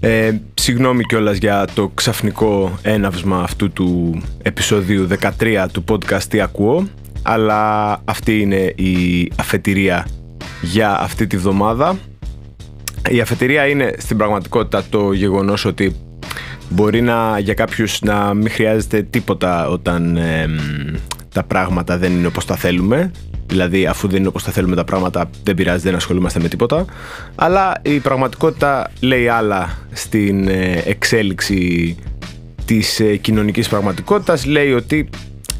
Ε, συγγνώμη κιόλας για το ξαφνικό έναυσμα αυτού του επεισοδίου 13 του podcast «Τι ακούω» αλλά αυτή είναι η αφετηρία για αυτή τη βδομάδα. Η αφετηρία είναι στην πραγματικότητα το γεγονός ότι μπορεί να, για κάποιους να μην χρειάζεται τίποτα όταν τα πράγματα δεν είναι όπως τα θέλουμε Δηλαδή, αφού δεν είναι όπως τα θέλουμε τα πράγματα, δεν πειράζει, δεν ασχολούμαστε με τίποτα. Αλλά η πραγματικότητα λέει άλλα στην ε, εξέλιξη της ε, κοινωνικής πραγματικότητας. Λέει ότι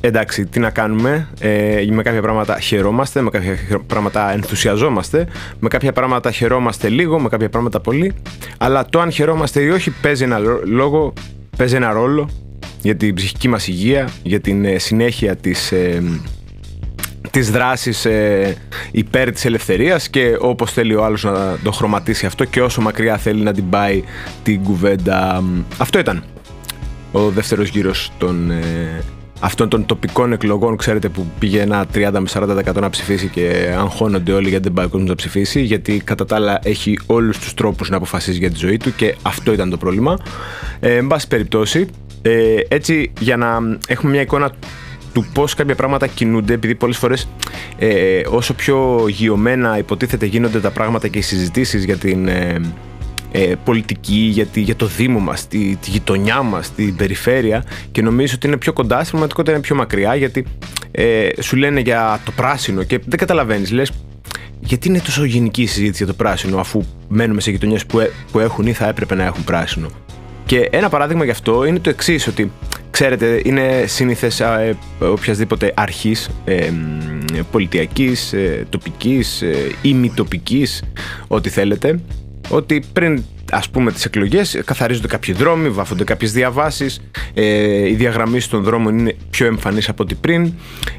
εντάξει, τι να κάνουμε, ε, με κάποια πράγματα χαιρόμαστε, με κάποια πράγματα ενθουσιαζόμαστε, με κάποια πράγματα χαιρόμαστε λίγο, με κάποια πράγματα πολύ, αλλά το αν χαιρόμαστε ή όχι παίζει ένα, λόγο, παίζει ένα ρόλο για την ψυχική μας υγεία, για την συνέχεια της τις δράσεις ε, υπέρ της ελευθερίας και όπως θέλει ο άλλος να το χρωματίσει αυτό και όσο μακριά θέλει να την πάει την κουβέντα. Αυτό ήταν ο δεύτερος γύρος των, ε, αυτών των τοπικών εκλογών, ξέρετε που πήγε ένα 30 με 40% να ψηφίσει και αγχώνονται όλοι γιατί δεν πάει ο κόσμος να ψηφίσει γιατί κατά τα άλλα έχει όλους τους τρόπους να αποφασίσει για τη ζωή του και αυτό ήταν το πρόβλημα. Ε, εν πάση περιπτώσει, ε, έτσι για να έχουμε μια εικόνα του πώς κάποια πράγματα κινούνται, επειδή πολλές φορές ε, όσο πιο γιωμένα υποτίθεται γίνονται τα πράγματα και οι συζητήσεις για την ε, ε, πολιτική, για, για το Δήμο μας, τη, τη γειτονιά μας, την περιφέρεια και νομίζω ότι είναι πιο κοντά, στην πραγματικότητα είναι πιο μακριά γιατί ε, σου λένε για το πράσινο και δεν καταλαβαίνεις. Λες, γιατί είναι τόσο γενική η συζήτηση για το πράσινο, αφού μένουμε σε γειτονιές που, ε, που έχουν ή θα έπρεπε να έχουν πράσινο. Και ένα παράδειγμα γι' αυτό είναι το εξής, ότι ξέρετε, είναι σύνηθες ε, οποιασδήποτε αρχής ε, πολιτιακής, ε, τοπικής ε, ή μη τοπική, ό,τι θέλετε, ότι πριν ας πούμε τις εκλογές καθαρίζονται κάποιοι δρόμοι, βάφονται κάποιες διαβάσεις ε, οι διαγραμμίσεις των δρόμων είναι πιο εμφανείς από ό,τι πριν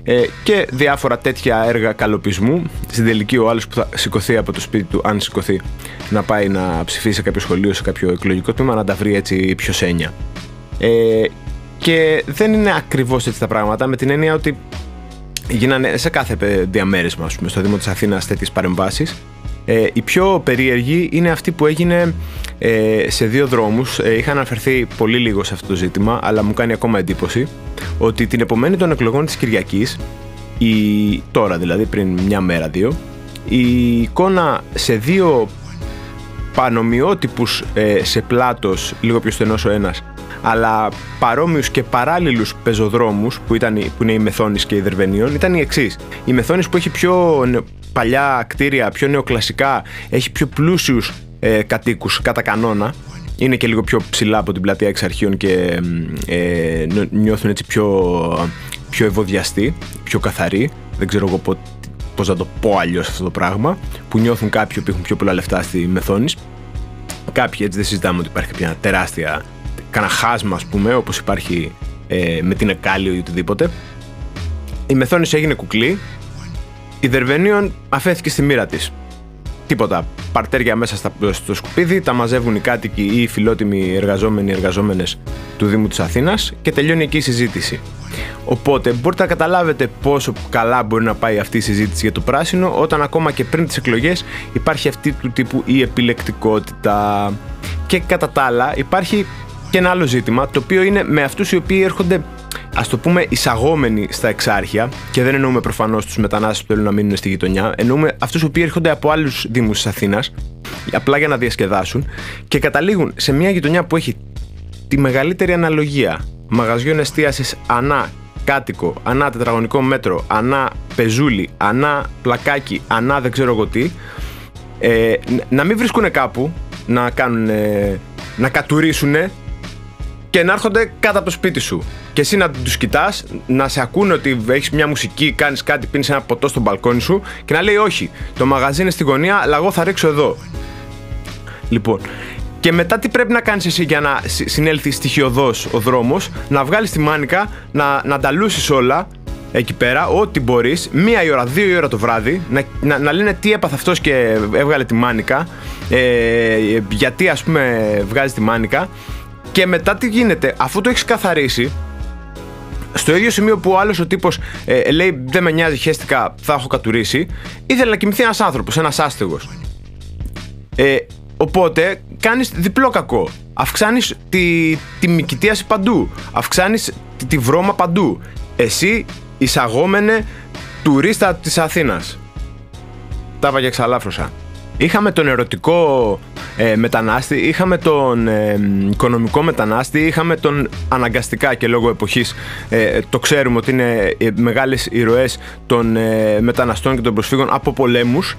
ε, και διάφορα τέτοια έργα καλοπισμού. Στην τελική ο άλλος που θα σηκωθεί από το σπίτι του αν σηκωθεί να πάει να ψηφίσει σε κάποιο σχολείο σε κάποιο εκλογικό τμήμα να τα βρει έτσι πιο σένια. Ε, και δεν είναι ακριβώς έτσι τα πράγματα με την έννοια ότι γίνανε σε κάθε διαμέρισμα πούμε, στο Δήμο της Αθήνας τέτοιες παρεμβάσεις ε, η πιο περίεργη είναι αυτή που έγινε ε, σε δύο δρόμους. Ε, είχα αναφερθεί πολύ λίγο σε αυτό το ζήτημα, αλλά μου κάνει ακόμα εντύπωση ότι την επομένη των εκλογών της Κυριακής, η, τώρα δηλαδή πριν μια μέρα δύο, η εικόνα σε δύο πανομοιότυπους ε, σε πλάτος, λίγο πιο στενός ο ένας, αλλά παρόμοιους και παράλληλους πεζοδρόμους που, ήταν, που είναι η Μεθόνης και η Δερβενίων ήταν η εξής. Η Μεθόνης που έχει πιο παλιά κτίρια, πιο νεοκλασικά, έχει πιο πλούσιους ε, κατοίκους κατά κανόνα. Είναι και λίγο πιο ψηλά από την πλατεία εξ αρχείων και ε, νιώθουν έτσι πιο, πιο ευωδιαστοί, πιο καθαροί. Δεν ξέρω εγώ πώς να το πω αλλιώς αυτό το πράγμα. Που νιώθουν κάποιοι που έχουν πιο πολλά λεφτά στη Μεθόνης. Κάποιοι έτσι δεν συζητάμε ότι υπάρχει μια τεράστια κανένα χάσμα ας πούμε όπως υπάρχει ε, με την Εκάλιο ή οτιδήποτε. Η Μεθόνης έγινε κουκλή η Δερβενίων αφέθηκε στη μοίρα της. Τίποτα. Παρτέρια μέσα στο σκουπίδι, τα μαζεύουν οι κάτοικοι ή οι φιλότιμοι εργαζόμενοι εργαζόμενες του Δήμου της Αθήνας και τελειώνει εκεί η συζήτηση. Οπότε μπορείτε να καταλάβετε πόσο καλά μπορεί να πάει αυτή η συζήτηση για το πράσινο όταν ακόμα και πριν τις εκλογές υπάρχει αυτή του τύπου η επιλεκτικότητα. Και κατά τα άλλα υπάρχει και ένα άλλο ζήτημα το οποίο είναι με αυτούς οι οποίοι έρχονται ας το πούμε, εισαγόμενοι στα εξάρχεια, και δεν εννοούμε προφανώς τους μετανάστες που θέλουν να μείνουν στη γειτονιά, εννοούμε αυτούς που έρχονται από άλλους Δήμους της Αθήνας, απλά για να διασκεδάσουν, και καταλήγουν σε μια γειτονιά που έχει τη μεγαλύτερη αναλογία μαγαζιών εστίασης ανά κάτοικο, ανά τετραγωνικό μέτρο, ανά πεζούλι, ανά πλακάκι, ανά δεν ξέρω εγώ τι, ε, να μην βρίσκουν κάπου να κάνουν, να κατουρίσουν και να έρχονται κάτω από το σπίτι σου. Και εσύ να τους κοιτάς, να σε ακούνε ότι έχεις μια μουσική, κάνεις κάτι, πίνεις ένα ποτό στο μπαλκόνι σου και να λέει Όχι, το μαγαζί είναι στη γωνία, αλλά εγώ θα ρίξω εδώ. Λοιπόν, και μετά τι πρέπει να κάνεις εσύ για να συνέλθει στοιχειοδός ο δρόμος, να βγάλεις τη μάνικα, να, να τα όλα εκεί πέρα, ό,τι μπορείς, μία η ώρα, δύο η ώρα το βράδυ, να, να, να λένε τι έπαθε αυτός και έβγαλε τη μάνικα, ε, γιατί ας πούμε βγάζει τη μάνικα και μετά τι γίνεται, αφού το έχεις καθαρίσει, στο ίδιο σημείο που ο άλλος ο τύπος ε, λέει Δεν με νοιάζει, χέστηκα, θα έχω κατουρίσει, ήθελε να κοιμηθεί ένας άνθρωπος, ένας άστεγος. Ε, Οπότε κάνεις διπλό κακό. Αυξάνεις τη, τη μικητίαση παντού. Αυξάνεις τη, τη βρώμα παντού. Εσύ εισαγόμενε τουρίστα της Αθήνας. Τα είπα και εξαλάφρωσα. Είχαμε τον ερωτικό ε, μετανάστη, είχαμε τον ε, οικονομικό μετανάστη, είχαμε τον αναγκαστικά και λόγω εποχής ε, το ξέρουμε ότι είναι μεγάλες ηρωές των μεταναστών και των προσφύγων από πολέμους.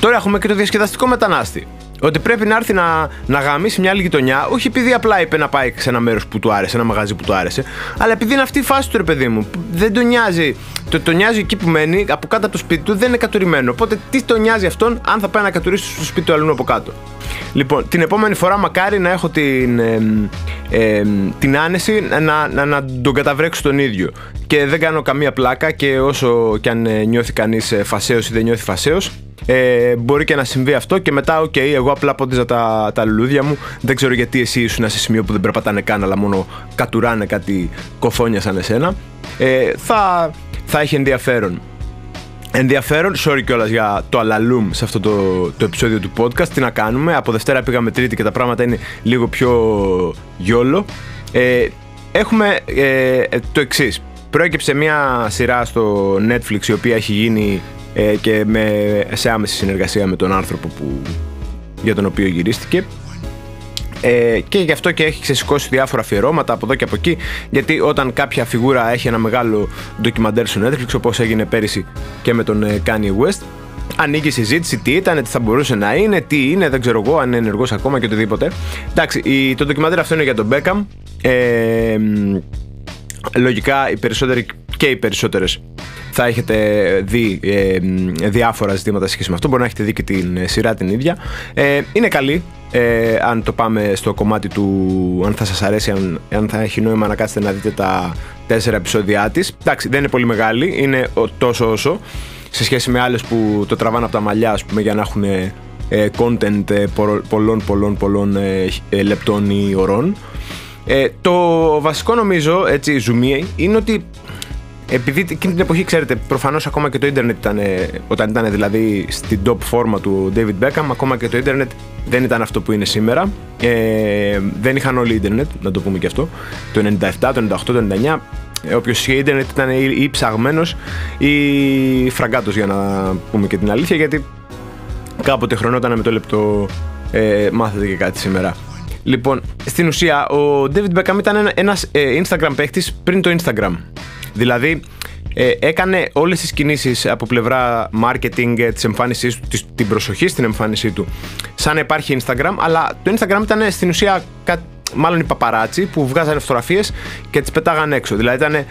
Τώρα έχουμε και το διασκεδαστικό μετανάστη. Ότι πρέπει να έρθει να, να γαμίσει μια άλλη γειτονιά, όχι επειδή απλά είπε να πάει σε ένα μέρος που του άρεσε, ένα μαγαζί που του άρεσε, αλλά επειδή είναι αυτή η φάση του ρε παιδί μου. Δεν τον νοιάζει. Το, τον νοιάζει εκεί που μένει, από κάτω από το σπίτι του, δεν είναι κατουρημένο. Οπότε τι τον νοιάζει αυτόν, αν θα πάει να κατουρίσει στο σπίτι του αλλού από κάτω. Λοιπόν, την επόμενη φορά μακάρι να έχω την, ε, την άνεση να, να, να τον καταβρέξω τον ίδιο. Και δεν κάνω καμία πλάκα και όσο και αν ε, νιώθει κανείς ε, φασαίο ή δεν νιώθει φασαίο, ε, μπορεί και να συμβεί αυτό και μετά, OK, okay, εγώ απλά πότιζα τα, τα λουλούδια μου. Δεν ξέρω γιατί εσύ ήσουν σε σημείο που δεν περπατάνε καν, αλλά μόνο κατουράνε κάτι κωθώνια σαν εσένα. Ε, θα, θα έχει ενδιαφέρον. Ενδιαφέρον, sorry κιόλας για το αλαλούμ σε αυτό το, το επεισόδιο του podcast. Τι να κάνουμε, από Δευτέρα πήγαμε Τρίτη και τα πράγματα είναι λίγο πιο YOLO. Ε, έχουμε ε, το εξής. Προέκυψε μια σειρά στο Netflix η οποία έχει γίνει ε, και με, σε άμεση συνεργασία με τον άνθρωπο που, για τον οποίο γυρίστηκε. Ε, και γι' αυτό και έχει ξεσηκώσει διάφορα αφιερώματα από εδώ και από εκεί. Γιατί όταν κάποια φιγούρα έχει ένα μεγάλο ντοκιμαντέρ στο Netflix, όπως έγινε πέρυσι και με τον ε, Kanye West, ανοίγει η συζήτηση τι ήταν, τι θα μπορούσε να είναι, τι είναι, δεν ξέρω εγώ, αν είναι ενεργός ακόμα και οτιδήποτε. Εντάξει, το ντοκιμαντέρ αυτό είναι για τον Beckham. Ε, λογικά οι περισσότεροι και οι περισσότερες θα έχετε δει ε, διάφορα ζητήματα σχέση με αυτό. Μπορεί να έχετε δει και την σειρά την ίδια. Ε, είναι καλή. Ε, αν το πάμε στο κομμάτι του αν θα σας αρέσει, αν, αν θα έχει νόημα να κάτσετε να δείτε τα τέσσερα επεισόδια της. Εντάξει, δεν είναι πολύ μεγάλη, είναι τόσο όσο σε σχέση με άλλες που το τραβάνε από τα μαλλιά, ας πούμε, για να έχουν ε, content ε, πολλών πολλών πολλών ε, λεπτών ή ωρών. το βασικό νομίζω, έτσι, ζουμί, είναι ότι επειδή εκείνη την εποχή, ξέρετε, προφανώς ακόμα και το ίντερνετ ήταν, όταν ήταν δηλαδή στην top φόρμα του David Beckham, ακόμα και το ίντερνετ δεν ήταν αυτό που είναι σήμερα. Ε, δεν είχαν όλοι ίντερνετ, να το πούμε και αυτό. Το 97, το 98, το 99. Ε, Όποιος είχε ίντερνετ ήταν ή ψαγμένος ή φραγκάτος για να πούμε και την αλήθεια, γιατί κάποτε χρονόταν με το λεπτό ε, μάθετε και κάτι σήμερα. Λοιπόν, στην ουσία ο David Beckham ήταν ένας ε, Instagram παίχτης πριν το Instagram. Δηλαδή, ε, έκανε όλες τις κινήσεις από πλευρά marketing ε, της εμφάνισής του, την προσοχή στην εμφάνισή του σαν να υπάρχει Instagram, αλλά το Instagram ήταν στην ουσία μάλλον οι παπαράτσι που βγάζανε φωτογραφίες και τις πετάγαν έξω. Δηλαδή ήταν ε,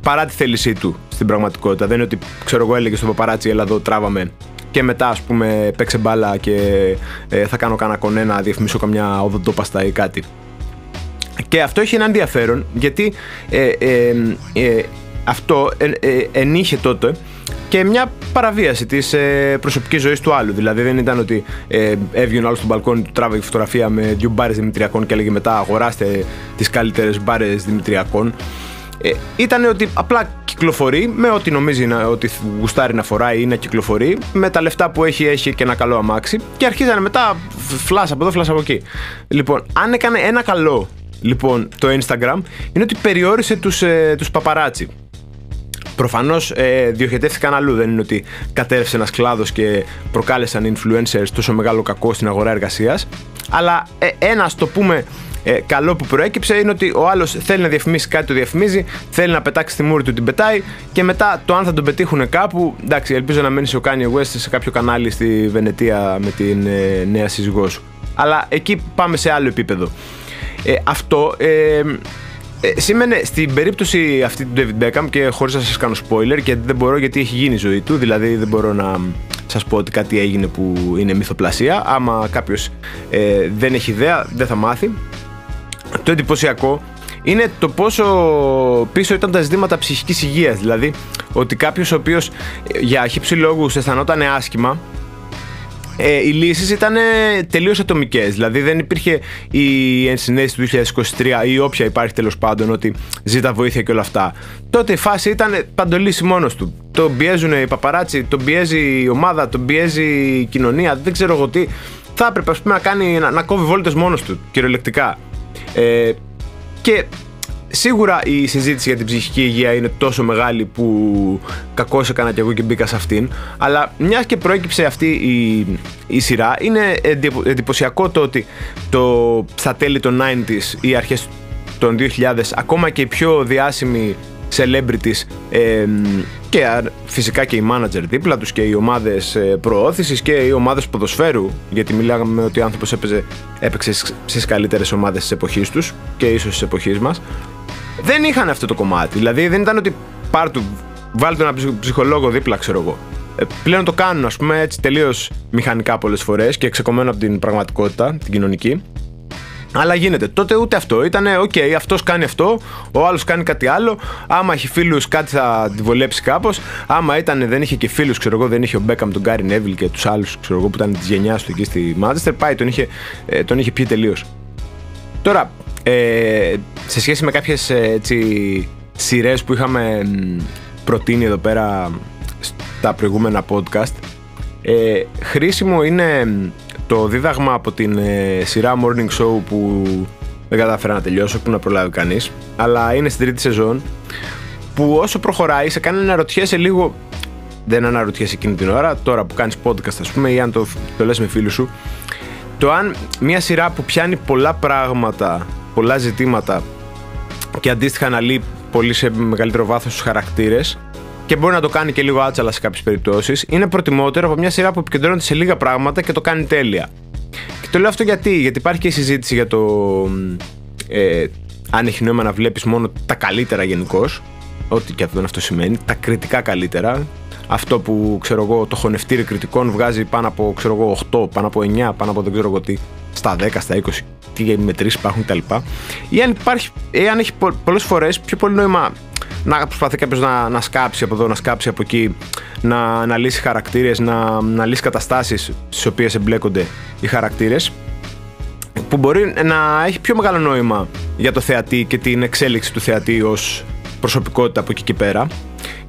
παρά τη θέλησή του στην πραγματικότητα. Δεν είναι ότι ξέρω εγώ έλεγε στο παπαράτσι έλα εδώ τράβαμε και μετά ας πούμε παίξε μπάλα και ε, θα κάνω κανένα κονέ να διαφημίσω καμιά οδοντόπαστα ή κάτι. Και αυτό έχει ένα ενδιαφέρον γιατί ε, ε, ε αυτό ε, ε, ενήχε τότε και μια παραβίαση της ε, προσωπικής ζωής του άλλου. Δηλαδή δεν ήταν ότι ε, έβγαινε ο άλλος στο μπαλκόνι του, τράβεγε φωτογραφία με δύο μπάρες Δημητριακών και έλεγε μετά αγοράστε τις καλύτερες μπάρες Δημητριακών. Ε, ήταν ότι απλά κυκλοφορεί με ό,τι νομίζει να, ότι γουστάρει να φοράει ή να κυκλοφορεί. Με τα λεφτά που έχει, έχει και ένα καλό αμάξι. Και αρχίζανε μετά φλάς από εδώ, φλάς από εκεί. Λοιπόν, αν έκανε ένα καλό λοιπόν το Instagram, είναι ότι περιόρισε τους, ε, τους παπαράτσι. Προφανώς ε, διοχετεύτηκαν αλλού. Δεν είναι ότι κατέρευσε ένας κλάδος και προκάλεσαν influencers τόσο μεγάλο κακό στην αγορά εργασίας. Αλλά ε, ένα, το πούμε, ε, καλό που προέκυψε είναι ότι ο άλλος θέλει να διαφημίσει κάτι, το διαφημίζει, θέλει να πετάξει τη μούρη του, την πετάει και μετά το αν θα τον πετύχουν κάπου. Εντάξει, ελπίζω να μένει ο Kanye West σε κάποιο κανάλι στη Βενετία με την ε, νέα σύζυγό σου. Αλλά εκεί πάμε σε άλλο επίπεδο. Ε, αυτό ε, ε, σήμαινε στην περίπτωση αυτή του David Beckham και χωρίς να σας κάνω spoiler και δεν μπορώ γιατί έχει γίνει η ζωή του, δηλαδή δεν μπορώ να σας πω ότι κάτι έγινε που είναι μυθοπλασία. Άμα κάποιος ε, δεν έχει ιδέα, δεν θα μάθει. Το εντυπωσιακό είναι το πόσο πίσω ήταν τα ζητήματα ψυχικής υγείας. Δηλαδή, ότι κάποιος ο οποίος ε, για χύψη λόγους αισθανόταν άσχημα ε, οι λύσεις ήταν τελείως ατομικές. Δηλαδή δεν υπήρχε η ενσυναίσθηση του 2023 ή όποια υπάρχει τέλος πάντων ότι ζήτα βοήθεια και όλα αυτά. Τότε η φάση ήταν παντολύση μόνος του. Τον πιέζουν οι παπαράτσι, τον πιέζει η ομάδα, τον πιέζει η κοινωνία, δεν ξέρω εγώ τι. θα έπρεπε ας πούμε, να, κάνει, να, να κόβει βόλτες μόνος του, κυριολεκτικά. Ε, και Σίγουρα η συζήτηση για την ψυχική υγεία είναι τόσο μεγάλη που κακώς έκανα κι εγώ και μπήκα σε αυτήν. Αλλά μιας και προέκυψε αυτή η, η σειρά, είναι εντυπωσιακό το ότι το, στα τέλη των 90s ή αρχές των 2000 ακόμα και οι πιο διάσημοι celebrities ε, και φυσικά και οι manager δίπλα τους και οι ομάδες ε, προώθησης και οι ομάδες ποδοσφαίρου γιατί μιλάγαμε ότι ο άνθρωπος έπαιζε, έπαιξε στις καλύτερες ομάδες της εποχής τους και ίσως της εποχής μας δεν είχαν αυτό το κομμάτι. Δηλαδή δεν ήταν ότι πάρ του, βάλτε ένα ψυχολόγο δίπλα, ξέρω εγώ. Ε, πλέον το κάνουν, ας πούμε, έτσι τελείως μηχανικά πολλές φορές και ξεκομμένο από την πραγματικότητα, την κοινωνική. Αλλά γίνεται. Τότε ούτε αυτό. Ήταν, OK, okay, αυτός κάνει αυτό, ο άλλος κάνει κάτι άλλο. Άμα έχει φίλους, κάτι θα τη βολέψει κάπως. Άμα ήταν, δεν είχε και φίλους, ξέρω εγώ, δεν είχε ο Μπέκαμ, τον Γκάρι Νέβιλ και τους άλλους, ξέρω εγώ, που ήταν της γενιάς του εκεί στη Μάντσεστερ, πάει, τον είχε, ε, τον είχε πιει τελείως. Τώρα, ε, σε σχέση με κάποιες ε, έτσι, σειρές που είχαμε προτείνει εδώ πέρα στα προηγούμενα podcast ε, χρήσιμο είναι το δίδαγμα από την ε, σειρά Morning Show που δεν κατάφερα να τελειώσω, που να προλάβει κανείς αλλά είναι στην τρίτη σεζόν που όσο προχωράει σε κάνει να ρωτιέσαι λίγο δεν αναρωτιέσαι εκείνη την ώρα τώρα που κάνεις podcast ας πούμε ή αν το, το λες με φίλους σου το αν μια σειρά που πιάνει πολλά πράγματα πολλά ζητήματα και αντίστοιχα αναλύει πολύ σε μεγαλύτερο βάθος του χαρακτήρες και μπορεί να το κάνει και λίγο άτσαλα σε κάποιες περιπτώσεις, είναι προτιμότερο από μια σειρά που επικεντρώνεται σε λίγα πράγματα και το κάνει τέλεια. Και το λέω αυτό γιατί, γιατί υπάρχει και η συζήτηση για το ε, αν έχει νόημα να βλέπεις μόνο τα καλύτερα γενικώ, ό,τι και αυτό σημαίνει, τα κριτικά καλύτερα. Αυτό που ξέρω εγώ, το χωνευτήρι κριτικών βγάζει πάνω από ξέρω εγώ, 8, πάνω από 9, πάνω από δεν ξέρω εγώ τι, στα 10, στα 20 τι μετρήσεις υπάρχουν κτλ. Ή αν, υπάρχει, ή αν έχει πολλές φορές πιο πολύ νόημα να προσπαθεί κάποιος να, να σκάψει από εδώ, να σκάψει από εκεί, να, να λύσει χαρακτήρες, να, να λύσει καταστάσεις στις οποίες εμπλέκονται οι χαρακτήρες, που μπορεί να έχει πιο μεγάλο νόημα για το θεατή και την εξέλιξη του θεατή ως προσωπικότητα από εκεί και πέρα.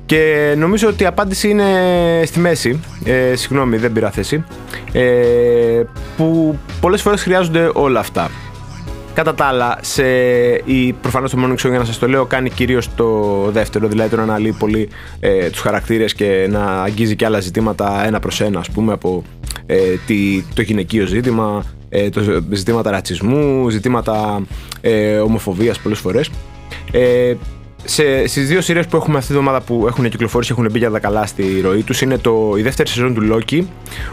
Και νομίζω ότι η απάντηση είναι στη μέση. Ε, συγγνώμη, δεν πήρα θέση. Ε, που πολλές φορές χρειάζονται όλα αυτά. Κατά τα άλλα, σε, η, προφανώς το Morning Show για να σας το λέω κάνει κυρίως το δεύτερο, δηλαδή το να αναλύει πολύ ε, τους χαρακτήρες και να αγγίζει και άλλα ζητήματα ένα προς ένα, ας πούμε, από ε, τη, το γυναικείο ζήτημα, ε, το, ζητήματα ρατσισμού, ζητήματα ε, ομοφοβίας πολλές φορές. Ε, σε, στις δύο σειρές που έχουμε αυτή τη εβδομάδα που έχουν κυκλοφορήσει έχουν μπει για τα καλά στη ροή τους είναι το, η δεύτερη σεζόν του Loki.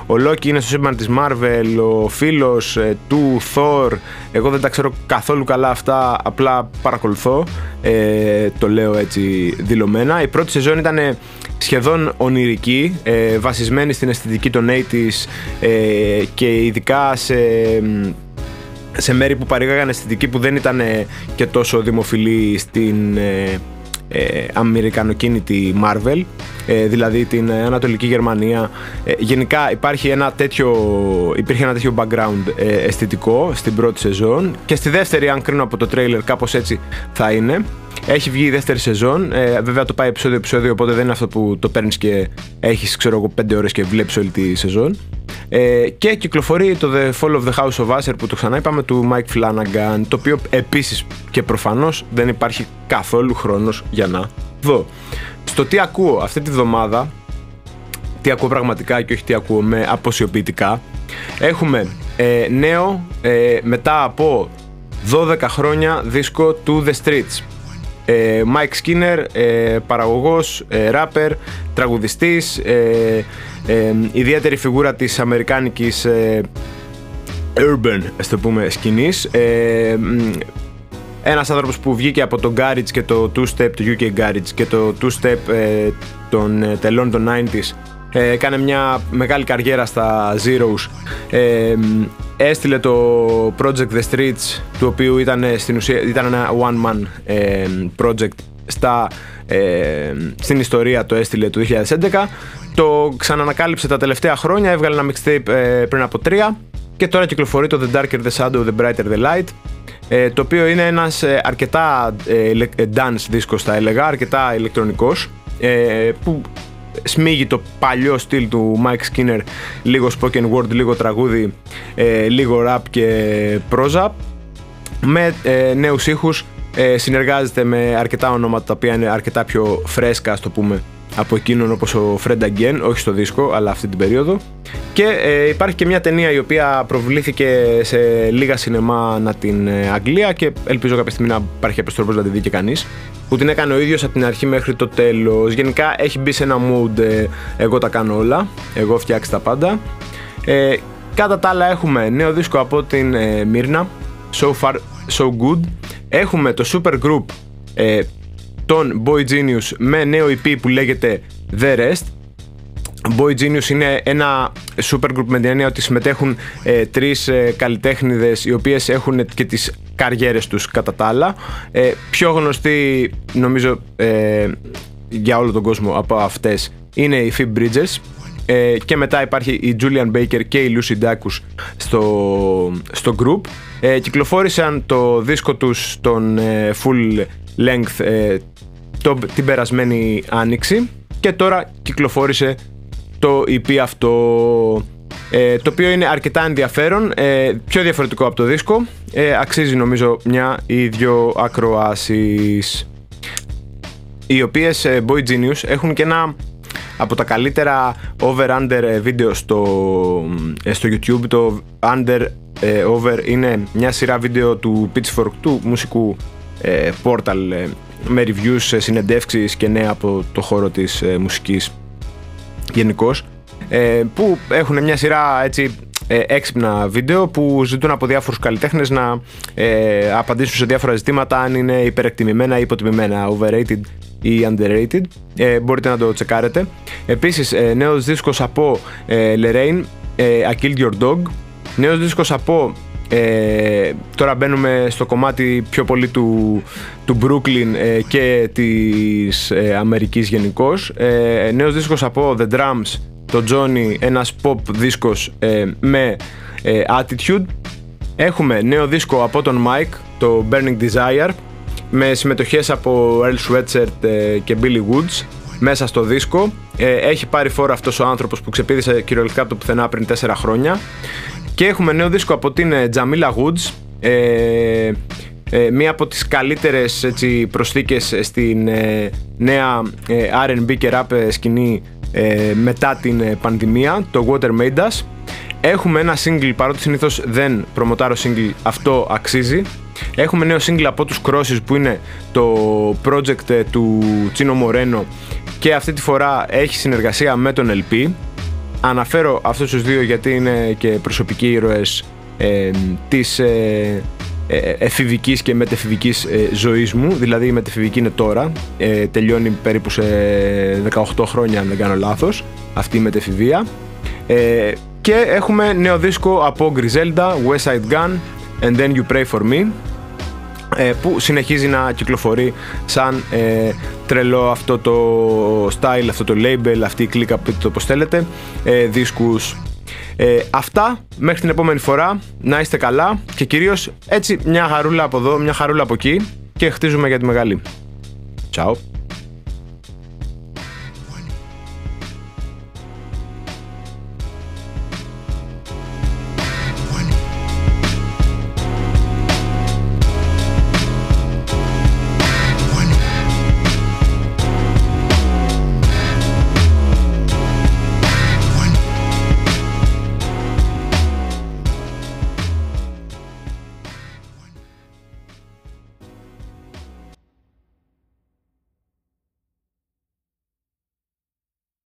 Ο Loki είναι στο σύμπαν της Marvel ο φίλος ε, του Thor. Εγώ δεν τα ξέρω καθόλου καλά αυτά απλά παρακολουθώ. Ε, το λέω έτσι δηλωμένα. Η πρώτη σεζόν ήταν σχεδόν ονειρική ε, βασισμένη στην αισθητική των 80's ε, και ειδικά σε σε μέρη που παρήγαγαν αισθητική που δεν ήταν και τόσο δημοφιλή στην ε, ε, αμερικανοκίνητη Marvel ε, δηλαδή την Ανατολική Γερμανία ε, γενικά υπάρχει ένα τέτοιο, υπήρχε ένα τέτοιο background ε, αισθητικό στην πρώτη σεζόν και στη δεύτερη αν κρίνω από το τρέιλερ κάπως έτσι θα είναι έχει βγει η δεύτερη σεζόν. Ε, βέβαια το πάει επεισόδιο-επεισόδιο, οπότε δεν είναι αυτό που το παίρνεις και έχεις, ξέρω εγώ, 5 ώρες και βλέπεις όλη τη σεζόν. Ε, και κυκλοφορεί το The Fall of the House of Usher που το ξανά είπαμε του Mike Flanagan, το οποίο επίσης και προφανώς δεν υπάρχει καθόλου χρόνος για να δω. Στο τι ακούω αυτή τη βδομάδα, τι ακούω πραγματικά και όχι τι ακούω με αποσιοποιητικά, έχουμε ε, νέο ε, μετά από 12 χρόνια δίσκο του The Streets. Ε, Mike Skinner, ε, παραγωγός, ε, rapper, τραγουδιστής, ε, ε, ιδιαίτερη φιγούρα της αμερικάνικης ε, urban, ας το πούμε, σκηνής. Ε, ένας άνθρωπος που βγήκε από το Garage και το Two Step, το UK Garage και το Two Step των τελών των 90s έκανε μια μεγάλη καριέρα στα Zeros. Έστειλε το Project The Streets του οποίου ήταν, στην ουσία, ήταν ένα one man project στα, στην ιστορία το έστειλε το 2011 το ξανανακάλυψε τα τελευταία χρόνια έβγαλε ένα mixtape ε, πριν από τρία και τώρα κυκλοφορεί το The Darker The Shadow, The Brighter The Light ε, το οποίο είναι ένας ε, αρκετά dance δίσκος θα έλεγα, αρκετά ηλεκτρονικός που σμίγει το παλιό στυλ του Mike Skinner, λίγο spoken word, λίγο τραγούδι, ε, λίγο rap και πρόζα, με ε, νέους ήχους, ε, συνεργάζεται με αρκετά ονόματα τα οποία είναι αρκετά πιο φρέσκα, ας το πούμε, από εκείνον όπως ο Fred Again, όχι στο δίσκο, αλλά αυτή την περίοδο. Και ε, υπάρχει και μια ταινία η οποία προβλήθηκε σε λίγα σινεμά να την ε, Αγγλία και ελπίζω κάποια στιγμή να υπάρχει επιστροφή να τη δει και κανείς που την έκανε ο ίδιος από την αρχή μέχρι το τέλος. Γενικά έχει μπει σε ένα mood, ε, εγώ τα κάνω όλα, εγώ φτιάξει τα πάντα. Ε, κατά τα άλλα έχουμε νέο δίσκο από την ε, Μύρνα, So Far So Good. Έχουμε το super group ε, των Boy Genius με νέο EP που λέγεται The Rest. Boy Genius είναι ένα super group με την έννοια ότι συμμετέχουν ε, τρεις ε, καλλιτέχνηδες οι οποίες έχουν και τις καριέρες τους κατά τα άλλα. Ε, πιο γνωστή νομίζω ε, για όλο τον κόσμο από αυτές είναι η Phoebe Bridges ε, και μετά υπάρχει η Julian Baker και η Lucy Dacus στο, στο group. Ε, κυκλοφόρησαν το δίσκο τους τον ε, full length το, την περασμένη άνοιξη και τώρα κυκλοφόρησε το EP αυτό ε, το οποίο είναι αρκετά ενδιαφέρον, ε, πιο διαφορετικό από το δίσκο, ε, αξίζει νομίζω μια ή δύο ακροάσεις οι οποίες ε, Boy Genius έχουν και ένα από τα καλύτερα over-under ε, βίντεο στο, στο YouTube. Το under over είναι μια σειρά βίντεο του Pitchfork του μουσικού portal με reviews, συνεντεύξεις και νέα από το χώρο της μουσικής γενικώ. Ε, που έχουν μια σειρά έτσι ε, έξυπνα βίντεο που ζητούν από διάφορους καλλιτέχνες να ε, απαντήσουν σε διάφορα ζητήματα αν είναι υπερεκτιμημένα ή υποτιμημένα, overrated ή underrated. Ε, μπορείτε να το τσεκάρετε. Επίσης, ε, νέος δίσκος από ε, Lorraine, I Killed Your Dog. Νέος δίσκος από ε, τώρα μπαίνουμε στο κομμάτι πιο πολύ του, του Brooklyn και της ε, Αμερικής γενικώς. Ε, νέος δίσκος από The Drums το Johnny, ένας pop δίσκος ε, με ε, attitude. Έχουμε νέο δίσκο από τον Mike, το Burning Desire, με συμμετοχές από Earl Sweatshirt ε, και Billy Woods μέσα στο δίσκο. έχει πάρει φόρο αυτός ο άνθρωπος που ξεπίδησε κυριολεκτικά από το πουθενά πριν 4 χρόνια. Και έχουμε νέο δίσκο από την Jamila Woods, μία από τις καλύτερες έτσι, προσθήκες στην νέα R&B και rap σκηνή ε, μετά την ε, πανδημία, το Water Made Us. Έχουμε ένα single, παρότι συνήθως δεν προμοτάρω single, αυτό αξίζει. Έχουμε νέο single από τους Crosses που είναι το project ε, του Τσίνο Μορένο και αυτή τη φορά έχει συνεργασία με τον LP. Αναφέρω αυτούς τους δύο γιατί είναι και προσωπικοί ήρωες ε, της ε, ε, εφηβικής και μετεφηβικής ε, ζωής μου, δηλαδή η μετεφηβική είναι τώρα, ε, τελειώνει περίπου σε 18 χρόνια αν δεν κάνω λάθος, αυτή η μετεφηβία. Και έχουμε νέο δίσκο από Griselda, West Side Gun and Then You Pray For Me που συνεχίζει να κυκλοφορεί σαν ε, τρελό αυτό το style, αυτό το label, αυτή η κλίκα, το όπως θέλετε, ε, δίσκους ε, αυτά μέχρι την επόμενη φορά. Να είστε καλά και κυρίως έτσι μια χαρούλα από εδώ, μια χαρούλα από εκεί και χτίζουμε για τη μεγάλη. Ciao.